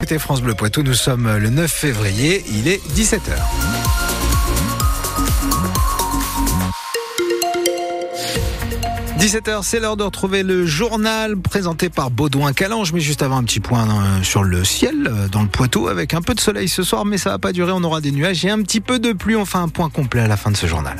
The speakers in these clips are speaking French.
Écoutez France Bleu Poitou, nous sommes le 9 février, il est 17h. « 17h, c'est l'heure de retrouver le journal présenté par Baudouin Calange. Mais juste avant, un petit point euh, sur le ciel euh, dans le Poitou avec un peu de soleil ce soir, mais ça va pas durer. On aura des nuages et un petit peu de pluie. On fait un point complet à la fin de ce journal.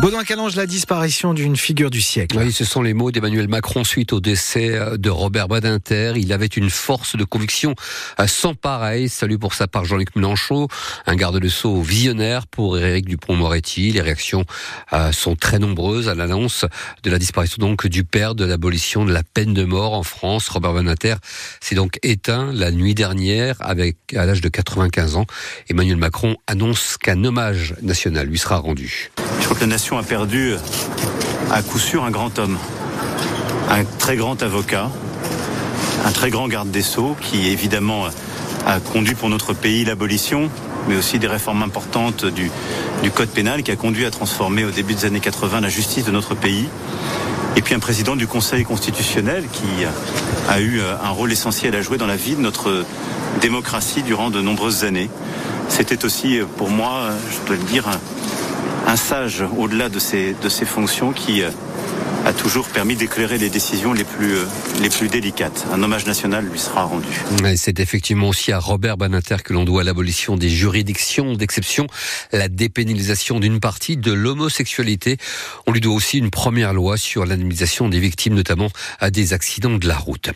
Baudouin Calange, la disparition d'une figure du siècle. Oui, ce sont les mots d'Emmanuel Macron suite au décès euh, de Robert Badinter. Il avait une force de conviction euh, sans pareil. Salut pour sa part Jean-Luc Mélenchon, un garde de sceau visionnaire pour Éric Dupont-Moretti. Les réactions euh, sont très nombreuses à l'annonce de la disparition donc du père de l'abolition de la peine de mort en France. Robert Badinter s'est donc éteint la nuit dernière avec à l'âge de 95 ans. Emmanuel Macron annonce qu'un hommage national lui sera rendu. Je crois que la a perdu à coup sûr un grand homme, un très grand avocat, un très grand garde des sceaux qui évidemment a conduit pour notre pays l'abolition, mais aussi des réformes importantes du, du code pénal qui a conduit à transformer au début des années 80 la justice de notre pays. Et puis un président du Conseil constitutionnel qui a eu un rôle essentiel à jouer dans la vie de notre démocratie durant de nombreuses années. C'était aussi pour moi, je dois le dire, un sage au-delà de ses, de ses fonctions qui euh, a toujours permis d'éclairer les décisions les plus, euh, les plus délicates. Un hommage national lui sera rendu. C'est effectivement aussi à Robert Banater que l'on doit l'abolition des juridictions d'exception, la dépénalisation d'une partie de l'homosexualité. On lui doit aussi une première loi sur l'indemnisation des victimes, notamment à des accidents de la route.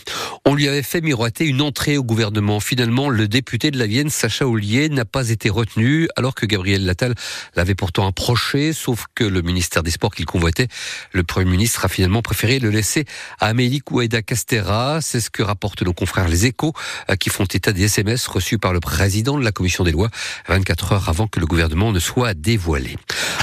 On lui avait fait miroiter une entrée au gouvernement. Finalement, le député de la Vienne, Sacha Ollier, n'a pas été retenu, alors que Gabriel Lattal l'avait pourtant approché, sauf que le ministère des Sports qu'il convoitait, le Premier ministre a finalement préféré le laisser à Amélie Kouaïda Castera. C'est ce que rapportent nos confrères Les Échos, euh, qui font état des SMS reçus par le président de la commission des lois 24 heures avant que le gouvernement ne soit dévoilé.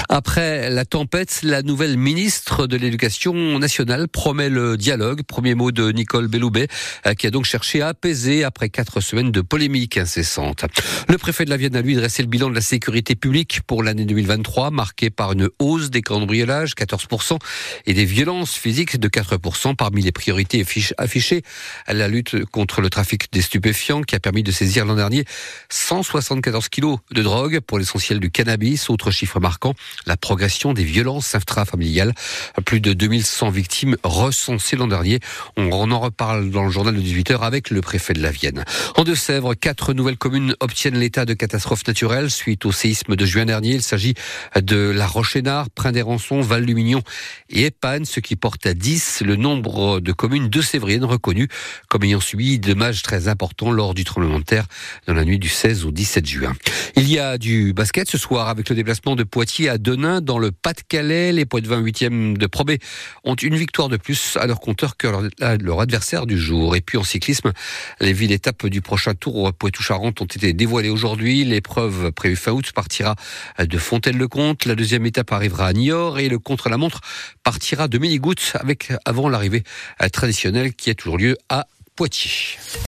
Après la tempête, la nouvelle ministre de l'Éducation nationale promet le dialogue. Premier mot de Nicole Belloubet, euh, qui a donc cherché à apaiser après quatre semaines de polémiques incessantes. Le préfet de la Vienne a lui dressé le bilan de la sécurité publique pour l'année 2023, marqué par une hausse des cambriolages, 14%, et des violences physiques de 4%. Parmi les priorités affichées, la lutte contre le trafic des stupéfiants, qui a permis de saisir l'an dernier 174 kilos de drogue, pour l'essentiel du cannabis. Autre chiffre marquant, la progression des violences intrafamiliales. Plus de 2100 victimes recensées l'an dernier. On en reparle dans le journal de 18h avec le préfet de la Vienne. En Deux-Sèvres, quatre nouvelles communes obtiennent l'état de catastrophe naturelle suite au séisme de juin dernier. Il s'agit de La Rochénard, Prin-des-Rançons, Val-Lumignon et Épanne, ce qui porte à 10 le nombre de communes de Sévrienne reconnues comme ayant subi des dommages très importants lors du tremblement de terre dans la nuit du 16 au 17 juin. Il y a du basket ce soir avec le déplacement de Poitiers à Denain dans le Pas-de-Calais. Les poids de 28e de Pro ont une victoire de plus à leur compteur que leur, adversaire du jour. Et puis en cyclisme, les villes étapes du prochain tour Poitou-Charentes ont été dévoilées aujourd'hui. L'épreuve prévue fin août partira de Fontaine-le-Comte. La deuxième étape arrivera à Niort et le contre-la-montre partira de Méligoutte avec avant l'arrivée traditionnelle qui a toujours lieu à Poitiers.